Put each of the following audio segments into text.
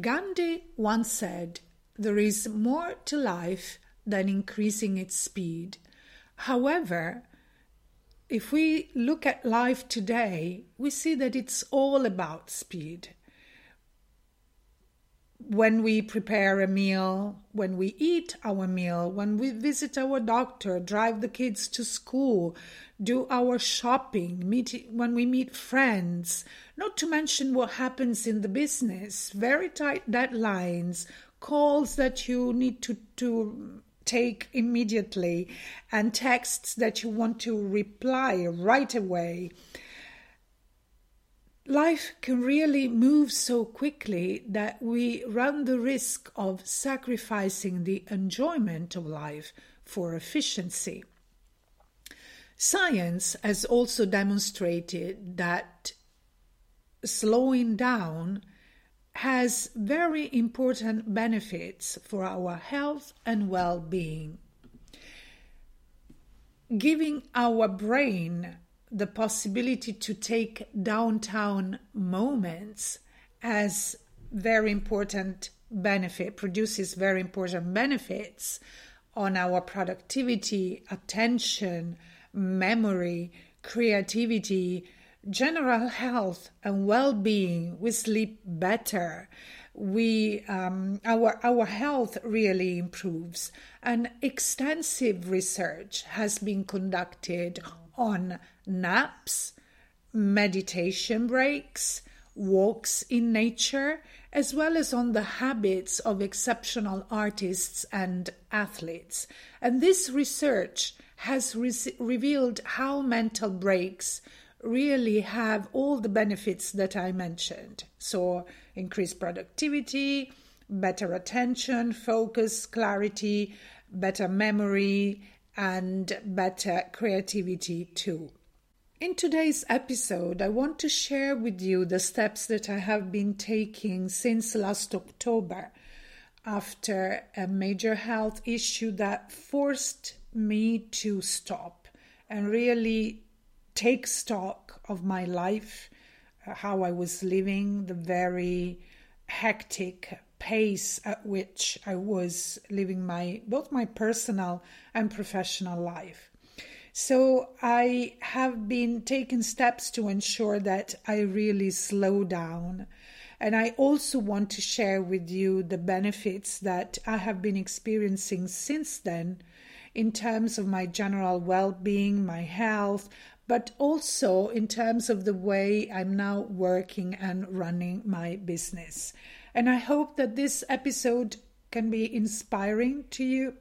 Gandhi once said, There is more to life than increasing its speed. However, if we look at life today, we see that it's all about speed. When we prepare a meal, when we eat our meal, when we visit our doctor, drive the kids to school, do our shopping, meet when we meet friends, not to mention what happens in the business, very tight deadlines, calls that you need to, to take immediately, and texts that you want to reply right away. Life can really move so quickly that we run the risk of sacrificing the enjoyment of life for efficiency. Science has also demonstrated that slowing down has very important benefits for our health and well being. Giving our brain the possibility to take downtown moments as very important benefit produces very important benefits on our productivity attention memory, creativity, general health and well-being. We sleep better. We um, our our health really improves, and extensive research has been conducted on naps, meditation breaks, walks in nature, as well as on the habits of exceptional artists and athletes. And this research has re- revealed how mental breaks really have all the benefits that I mentioned. So, increased productivity, better attention, focus, clarity, better memory, and better creativity too. In today's episode, I want to share with you the steps that I have been taking since last October after a major health issue that forced me to stop and really take stock of my life, uh, how I was living, the very hectic pace at which I was living my both my personal and professional life. So I have been taking steps to ensure that I really slow down. And I also want to share with you the benefits that I have been experiencing since then in terms of my general well being, my health, but also in terms of the way I'm now working and running my business. And I hope that this episode can be inspiring to you.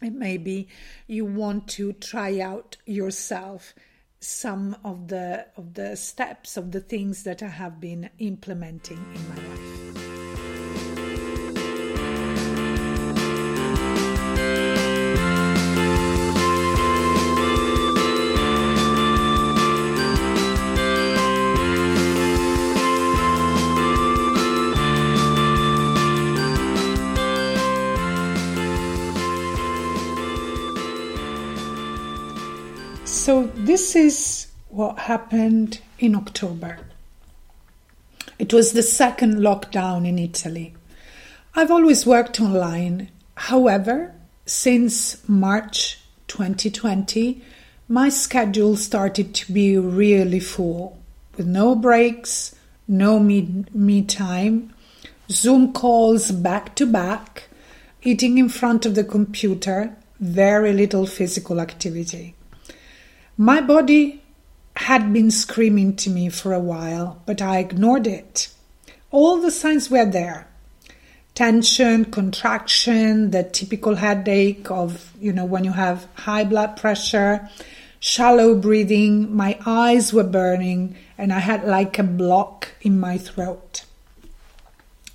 And maybe you want to try out yourself some of the of the steps of the things that I have been implementing in my life. So, this is what happened in October. It was the second lockdown in Italy. I've always worked online. However, since March 2020, my schedule started to be really full with no breaks, no me, me time, Zoom calls back to back, eating in front of the computer, very little physical activity. My body had been screaming to me for a while, but I ignored it. All the signs were there tension, contraction, the typical headache of, you know, when you have high blood pressure, shallow breathing. My eyes were burning and I had like a block in my throat.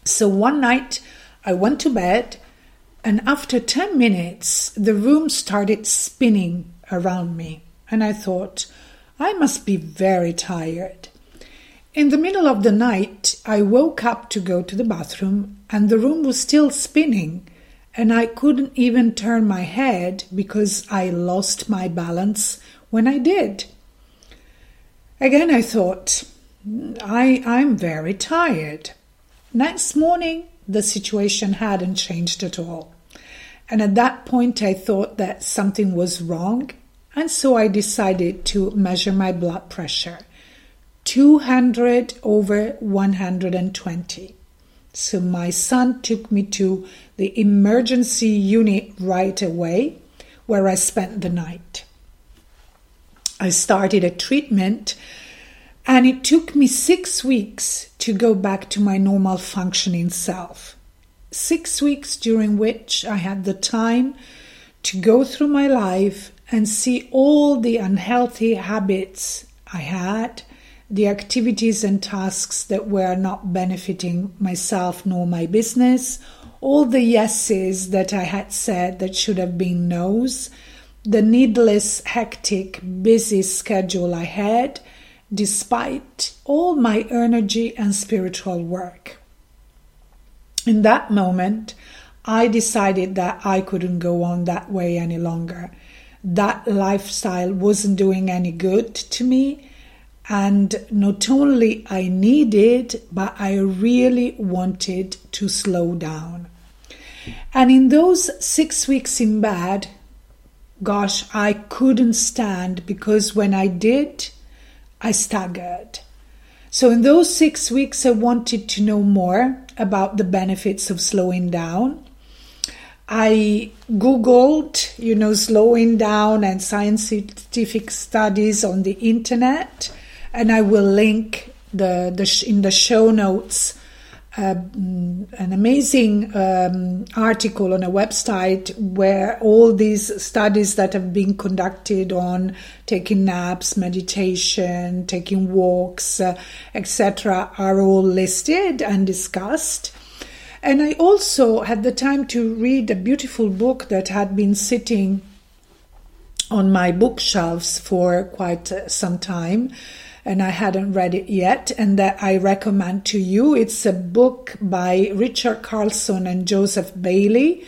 So one night I went to bed and after 10 minutes the room started spinning around me and I thought, I must be very tired. In the middle of the night, I woke up to go to the bathroom, and the room was still spinning, and I couldn't even turn my head because I lost my balance when I did. Again, I thought, I, I'm very tired. Next morning, the situation hadn't changed at all. And at that point, I thought that something was wrong. And so I decided to measure my blood pressure 200 over 120. So my son took me to the emergency unit right away, where I spent the night. I started a treatment, and it took me six weeks to go back to my normal functioning self. Six weeks during which I had the time to go through my life and see all the unhealthy habits I had, the activities and tasks that were not benefiting myself nor my business, all the yeses that I had said that should have been no's, the needless, hectic, busy schedule I had, despite all my energy and spiritual work. In that moment, I decided that I couldn't go on that way any longer. That lifestyle wasn't doing any good to me. And not only I needed, but I really wanted to slow down. And in those six weeks in bed, gosh, I couldn't stand because when I did, I staggered. So, in those six weeks, I wanted to know more about the benefits of slowing down. I Googled, you know, slowing down and scientific studies on the internet, and I will link the, the in the show notes uh, an amazing um, article on a website where all these studies that have been conducted on taking naps, meditation, taking walks, uh, etc., are all listed and discussed. And I also had the time to read a beautiful book that had been sitting on my bookshelves for quite uh, some time and I hadn't read it yet, and that I recommend to you. It's a book by Richard Carlson and Joseph Bailey.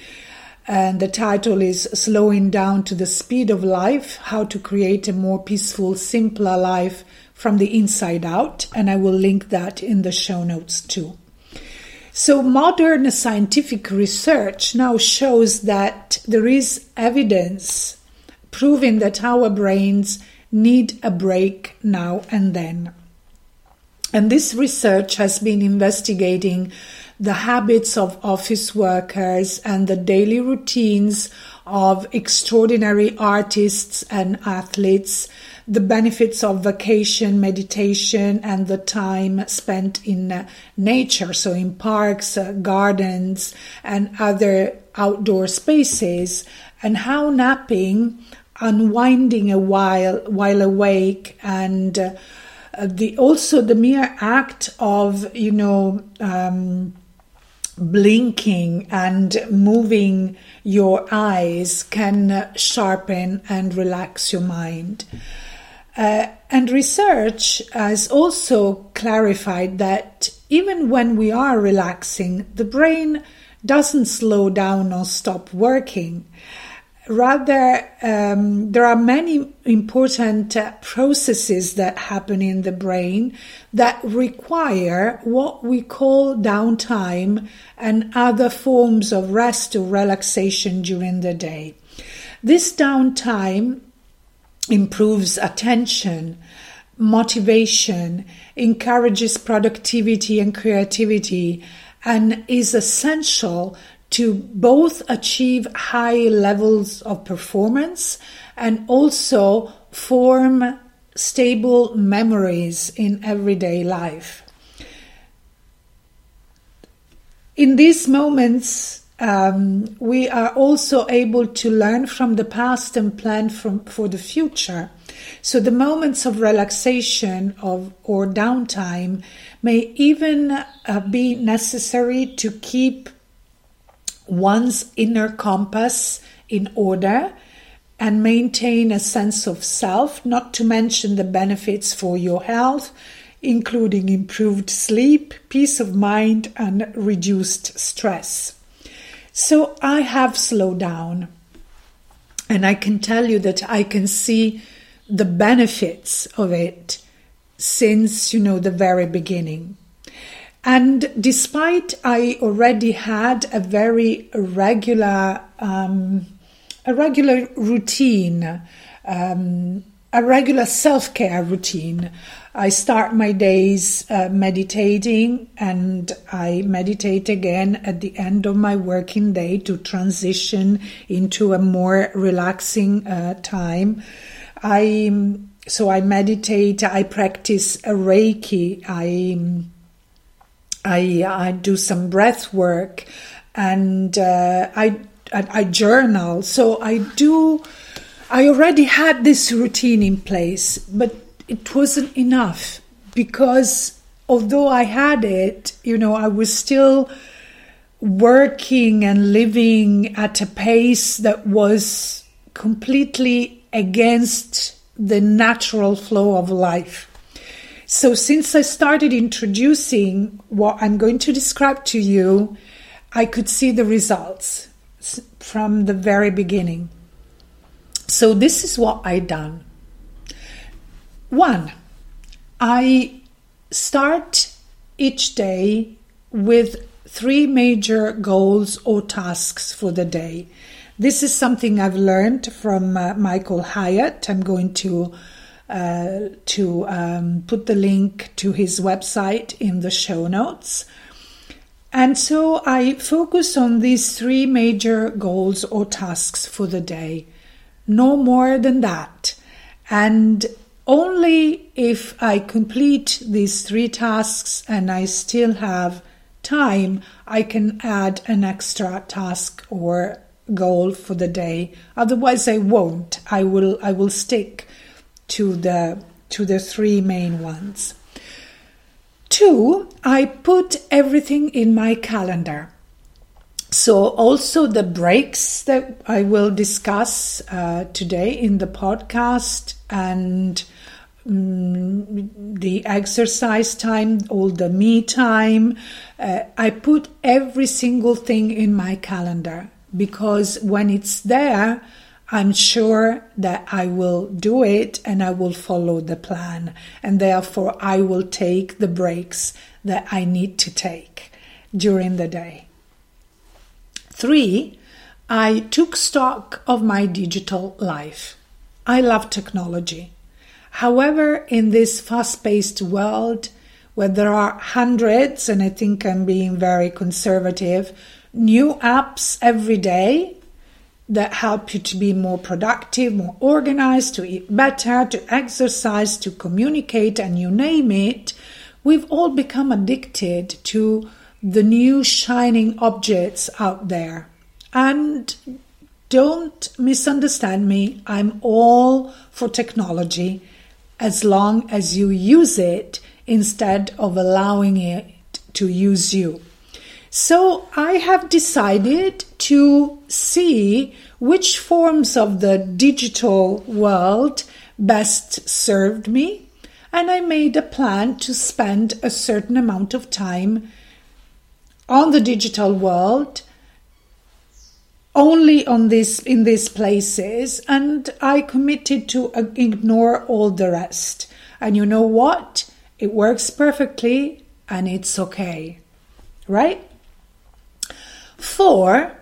And the title is Slowing Down to the Speed of Life How to Create a More Peaceful, Simpler Life from the Inside Out. And I will link that in the show notes too. So, modern scientific research now shows that there is evidence proving that our brains need a break now and then. And this research has been investigating the habits of office workers and the daily routines of extraordinary artists and athletes, the benefits of vacation, meditation, and the time spent in nature, so in parks, uh, gardens, and other outdoor spaces, and how napping unwinding a while while awake and uh, the also the mere act of you know um, blinking and moving your eyes can sharpen and relax your mind uh, and research has also clarified that even when we are relaxing the brain doesn't slow down or stop working. Rather um, there are many important uh, processes that happen in the brain that require what we call downtime and other forms of rest or relaxation during the day. This downtime improves attention motivation encourages productivity and creativity and is essential to both achieve high levels of performance and also form stable memories in everyday life. In these moments, um, we are also able to learn from the past and plan from, for the future. So the moments of relaxation of or downtime may even uh, be necessary to keep one's inner compass in order and maintain a sense of self, not to mention the benefits for your health, including improved sleep, peace of mind, and reduced stress. So I have slowed down, and I can tell you that I can see the benefits of it since, you know, the very beginning. And despite I already had a very regular, um, a regular routine, um, a regular self care routine. I start my days uh, meditating and I meditate again at the end of my working day to transition into a more relaxing uh, time. I so I meditate, I practice a Reiki, I I, I do some breath work and uh, I, I, I journal. So I do. I already had this routine in place, but it wasn't enough because although I had it, you know, I was still working and living at a pace that was completely against the natural flow of life. So, since I started introducing what I'm going to describe to you, I could see the results from the very beginning. So, this is what I done. One, I start each day with three major goals or tasks for the day. This is something I've learned from uh, Michael Hyatt. I'm going to uh, to um, put the link to his website in the show notes. And so I focus on these three major goals or tasks for the day. No more than that. And only if I complete these three tasks and I still have time, I can add an extra task or goal for the day. Otherwise I won't. I will I will stick to the to the three main ones. Two, I put everything in my calendar. So, also the breaks that I will discuss uh, today in the podcast and um, the exercise time, all the me time, uh, I put every single thing in my calendar because when it's there, I'm sure that I will do it and I will follow the plan. And therefore, I will take the breaks that I need to take during the day. Three, I took stock of my digital life. I love technology. However, in this fast paced world where there are hundreds, and I think I'm being very conservative, new apps every day, that help you to be more productive, more organized, to eat better, to exercise, to communicate, and you name it, we've all become addicted to the new shining objects out there. And don't misunderstand me, I'm all for technology as long as you use it instead of allowing it to use you. So I have decided to see which forms of the digital world best served me, and I made a plan to spend a certain amount of time on the digital world only on this in these places and i committed to uh, ignore all the rest and you know what it works perfectly and it's okay right Four,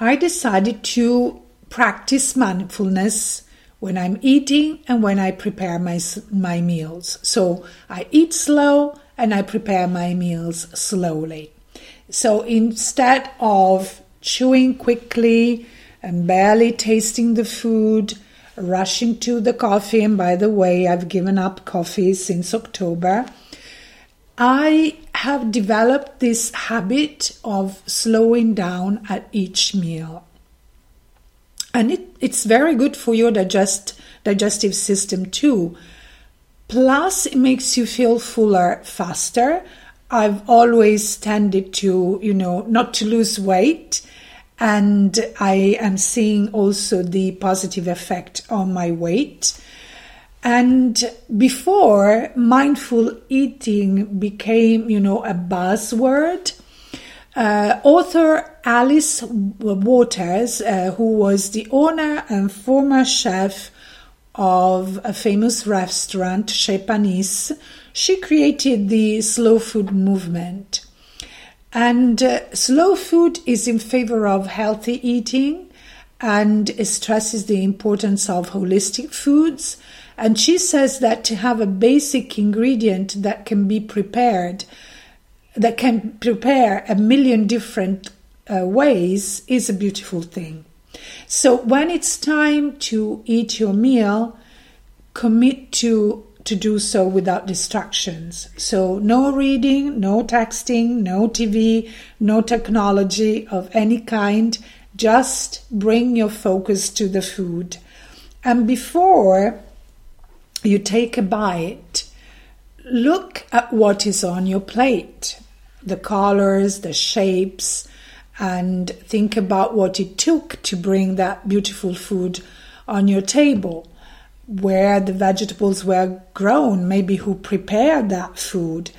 I decided to practice mindfulness when I'm eating and when I prepare my, my meals. So I eat slow and I prepare my meals slowly. So instead of chewing quickly and barely tasting the food, rushing to the coffee, and by the way, I've given up coffee since October. I have developed this habit of slowing down at each meal. And it, it's very good for your digest, digestive system too. Plus, it makes you feel fuller faster. I've always tended to, you know, not to lose weight. And I am seeing also the positive effect on my weight. And before mindful eating became, you know, a buzzword, uh, author Alice Waters, uh, who was the owner and former chef of a famous restaurant, Chez Panisse, she created the slow food movement. And uh, slow food is in favor of healthy eating and stresses the importance of holistic foods. And she says that to have a basic ingredient that can be prepared, that can prepare a million different uh, ways, is a beautiful thing. So when it's time to eat your meal, commit to to do so without distractions. So no reading, no texting, no TV, no technology of any kind. Just bring your focus to the food. And before you take a bite, look at what is on your plate the colors, the shapes, and think about what it took to bring that beautiful food on your table, where the vegetables were grown, maybe who prepared that food.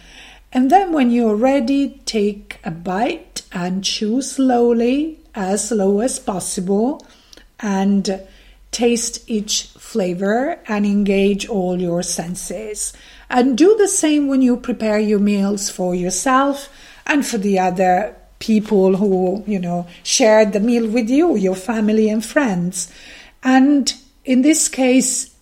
And then when you're ready, take a bite and chew slowly, as slow as possible, and taste each flavor and engage all your senses. And do the same when you prepare your meals for yourself and for the other people who, you know, shared the meal with you, your family and friends. And in this case,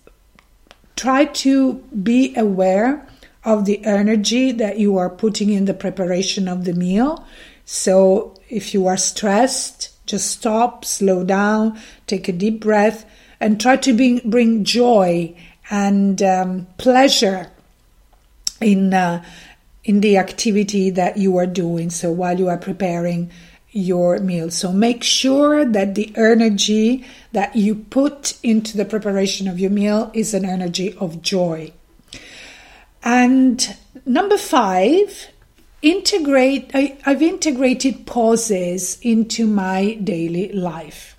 try to be aware of the energy that you are putting in the preparation of the meal. So if you are stressed, just stop, slow down, take a deep breath, and try to bring, joy and um, pleasure in uh, in the activity that you are doing. So while you are preparing your meal. So make sure that the energy that you put into the preparation of your meal is an energy of joy. And number five, integrate, I, I've integrated pauses into my daily life.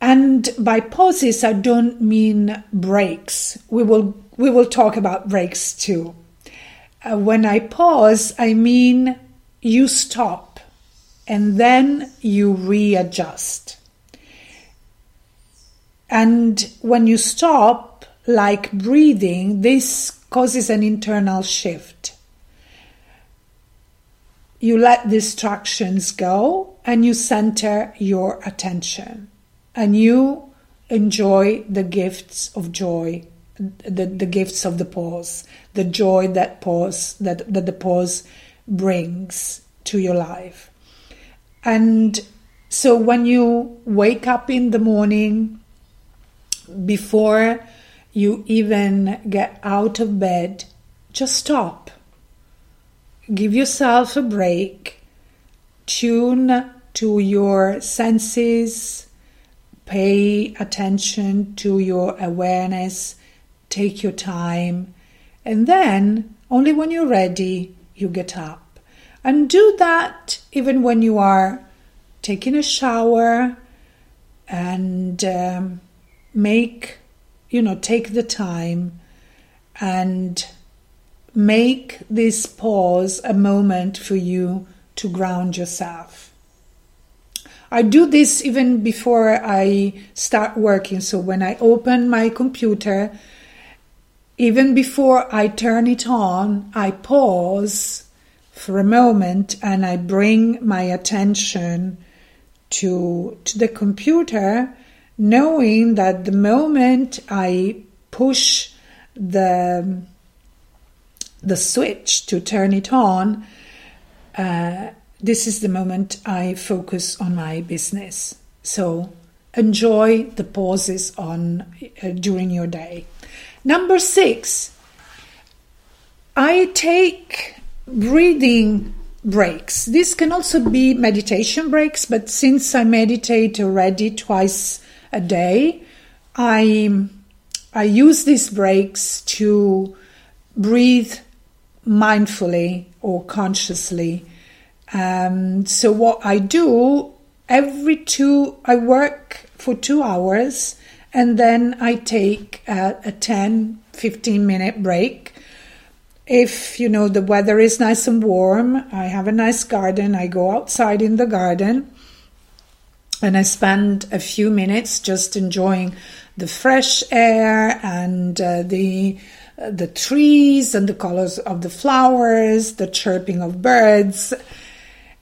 And by pauses, I don't mean breaks. We will, we will talk about breaks too. Uh, when I pause, I mean you stop and then you readjust. And when you stop, like breathing, this causes an internal shift. You let distractions go and you center your attention and you enjoy the gifts of joy the, the gifts of the pause, the joy that pause that, that the pause brings to your life. And so when you wake up in the morning, before you even get out of bed, just stop. Give yourself a break. Tune to your senses. Pay attention to your awareness take your time, and then only when you're ready, you get up. And do that even when you are taking a shower and um, make, you know, take the time and make this pause a moment for you to ground yourself. I do this even before I start working. So when I open my computer, even before I turn it on, I pause for a moment and I bring my attention to, to the computer, knowing that the moment I push the, the switch to turn it on, uh, this is the moment I focus on my business. So enjoy the pauses on uh, during your day. Number six, I take breathing breaks. This can also be meditation breaks, but since I meditate already twice a day, I I use these breaks to breathe mindfully or consciously. Um, so what I do every two, I work for two hours and then I take a, a 10 15 minute break. If you know the weather is nice and warm, I have a nice garden, I go outside in the garden and I spend a few minutes just enjoying the fresh air and uh, the uh, the trees and the colors of the flowers, the chirping of birds.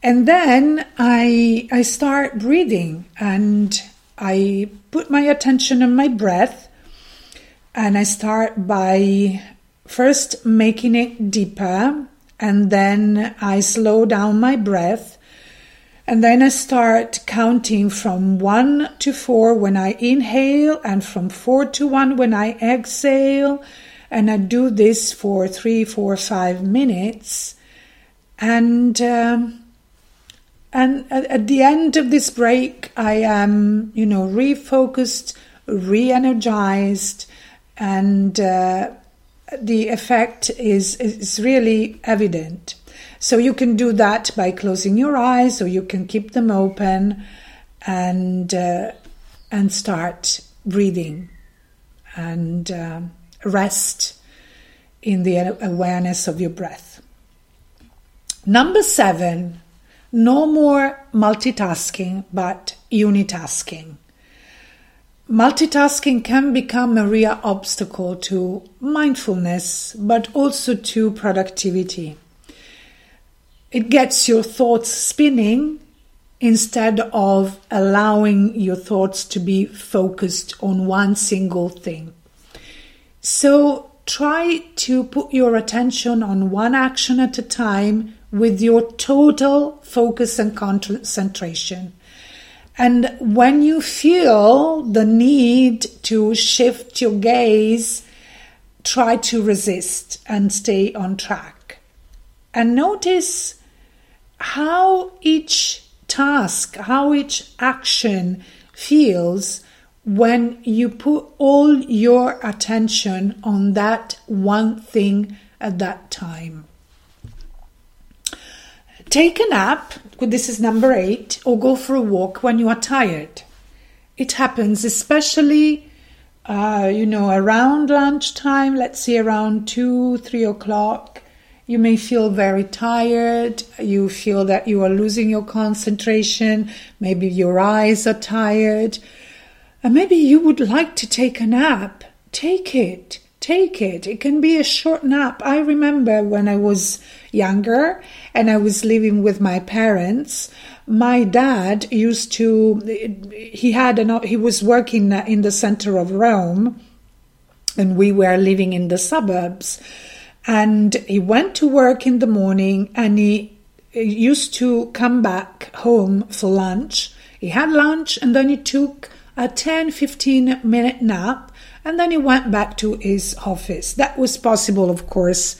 And then I, I start breathing and I put my attention on my breath and I start by first making it deeper and then I slow down my breath and then I start counting from one to four when I inhale and from four to one when I exhale. And I do this for three, four, five minutes. And, um, and at, at the end of this break, I am, you know, refocused, re energized, and uh, the effect is, is really evident. So you can do that by closing your eyes, or you can keep them open, and uh, and start breathing, and uh, rest in the awareness of your breath. Number seven, no more multitasking, but unitasking. Multitasking can become a real obstacle to mindfulness, but also to productivity. It gets your thoughts spinning instead of allowing your thoughts to be focused on one single thing. So try to put your attention on one action at a time with your total focus and concentration. And when you feel the need to shift your gaze, try to resist and stay on track. And notice how each task, how each action feels when you put all your attention on that one thing at that time. Take a nap, this is number eight, or go for a walk when you are tired. It happens especially, uh, you know, around lunchtime, let's say around two, three o'clock you may feel very tired. You feel that you are losing your concentration. Maybe your eyes are tired. And maybe you would like to take a nap. Take it. Take it. It can be a short nap. I remember when I was younger and I was living with my parents, my dad used to, he had an, he was working in the center of Rome and we were living in the suburbs and he went to work in the morning and he used to come back home for lunch. He had lunch and then he took a 10 15 minute nap and then he went back to his office. That was possible, of course,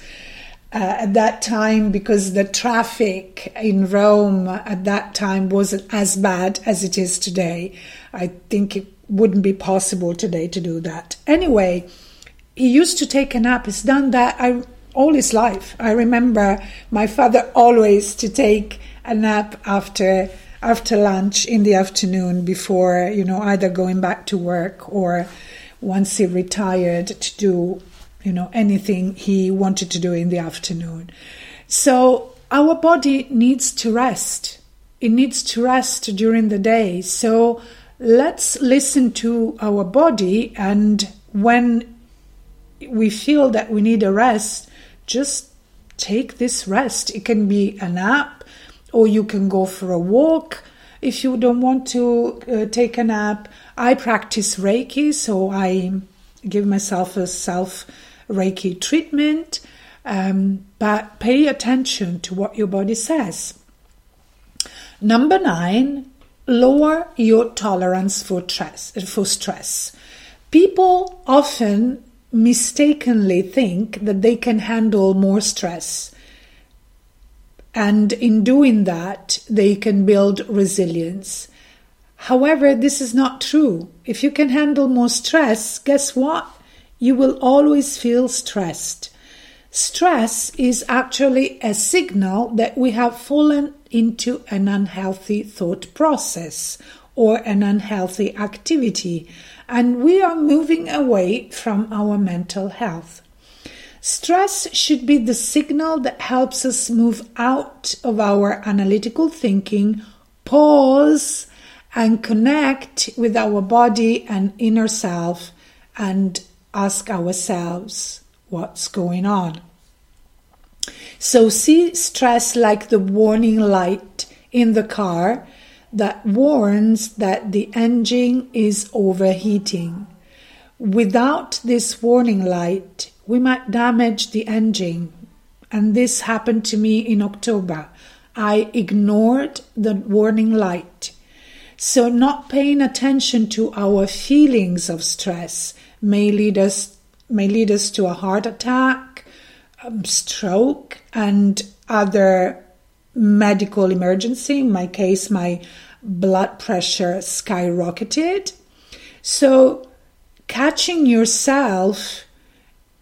uh, at that time because the traffic in Rome at that time wasn't as bad as it is today. I think it wouldn't be possible today to do that. Anyway, he used to take a nap. He's done that. I all his life. I remember my father always to take a nap after after lunch in the afternoon before you know either going back to work or once he retired to do you know anything he wanted to do in the afternoon. So our body needs to rest. It needs to rest during the day. So let's listen to our body and when we feel that we need a rest, just take this rest. It can be a nap, or you can go for a walk if you don't want to uh, take a nap. I practice Reiki, so I give myself a self Reiki treatment. Um, but pay attention to what your body says. Number nine, lower your tolerance for stress. For stress. People often mistakenly think that they can handle more stress. And in doing that, they can build resilience. However, this is not true. If you can handle more stress, guess what? You will always feel stressed. Stress is actually a signal that we have fallen into an unhealthy thought process or an unhealthy activity and we are moving away from our mental health. Stress should be the signal that helps us move out of our analytical thinking, pause, and connect with our body and inner self and ask ourselves, what's going on. So, see stress like the warning light in the car that warns that the engine is overheating. Without this warning light, we might damage the engine. And this happened to me in October. I ignored the warning light. So, not paying attention to our feelings of stress may lead us may lead us to a heart attack, um, stroke, and other medical emergency. In my case, my blood pressure skyrocketed. So, catching yourself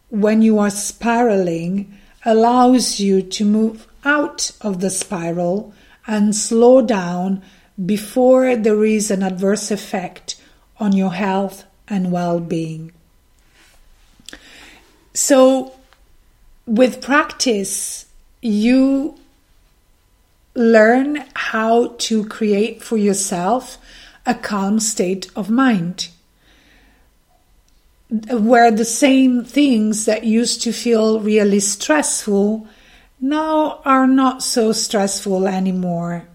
when you are spiraling allows you to move out of the spiral and slow down before there is an adverse effect on your health and well being. So, with practice, you learn how to create for yourself a calm state of mind where the same things that used to feel really stressful now are not so stressful anymore.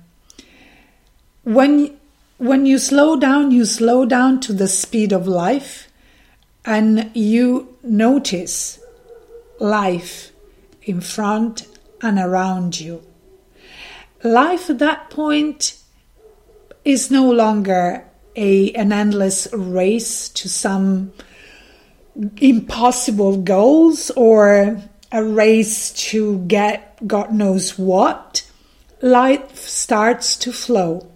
When when you slow down, you slow down to the speed of life and you notice life in front and around you. Life at that point is no longer a an endless race to some impossible goals or a race to get God knows what. Life starts to flow,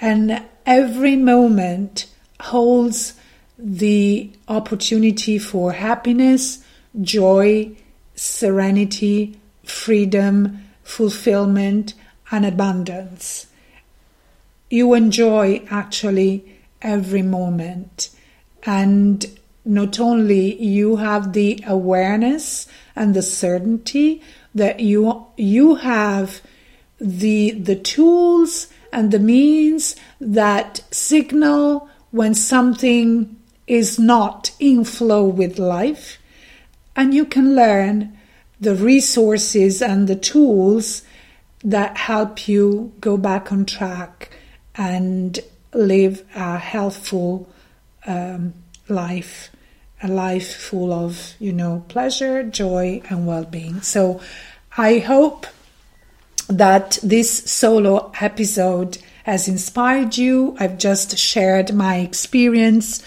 and every moment holds the opportunity for happiness, joy, serenity, freedom, fulfillment, and abundance. You enjoy actually every moment, and not only you have the awareness and the certainty that you you have the the tools and the means that signal when something is not in flow with life. And you can learn the resources and the tools that help you go back on track and live a healthful um, life a life full of, you know, pleasure, joy, and well being. So I hope that this solo episode has inspired you. I've just shared my experience,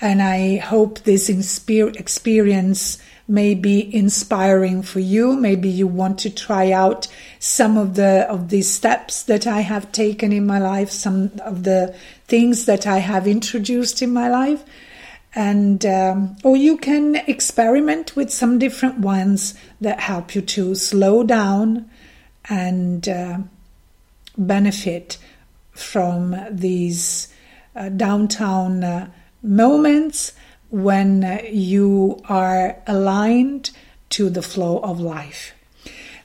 and I hope this experience may be inspiring for you. Maybe you want to try out some of the of these steps that I have taken in my life, some of the things that I have introduced in my life and um, or you can experiment with some different ones that help you to slow down and uh, benefit from these uh, downtown uh, moments when you are aligned to the flow of life.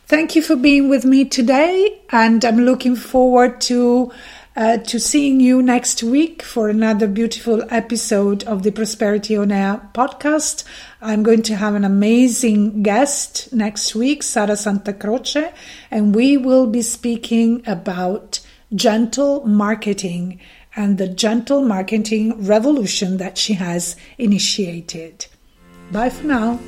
Thank you for being with me today, and I'm looking forward to uh, to seeing you next week for another beautiful episode of the Prosperity on Air podcast. I'm going to have an amazing guest next week, Sara Santa Croce, and we will be speaking about gentle marketing and the gentle marketing revolution that she has initiated. Bye for now.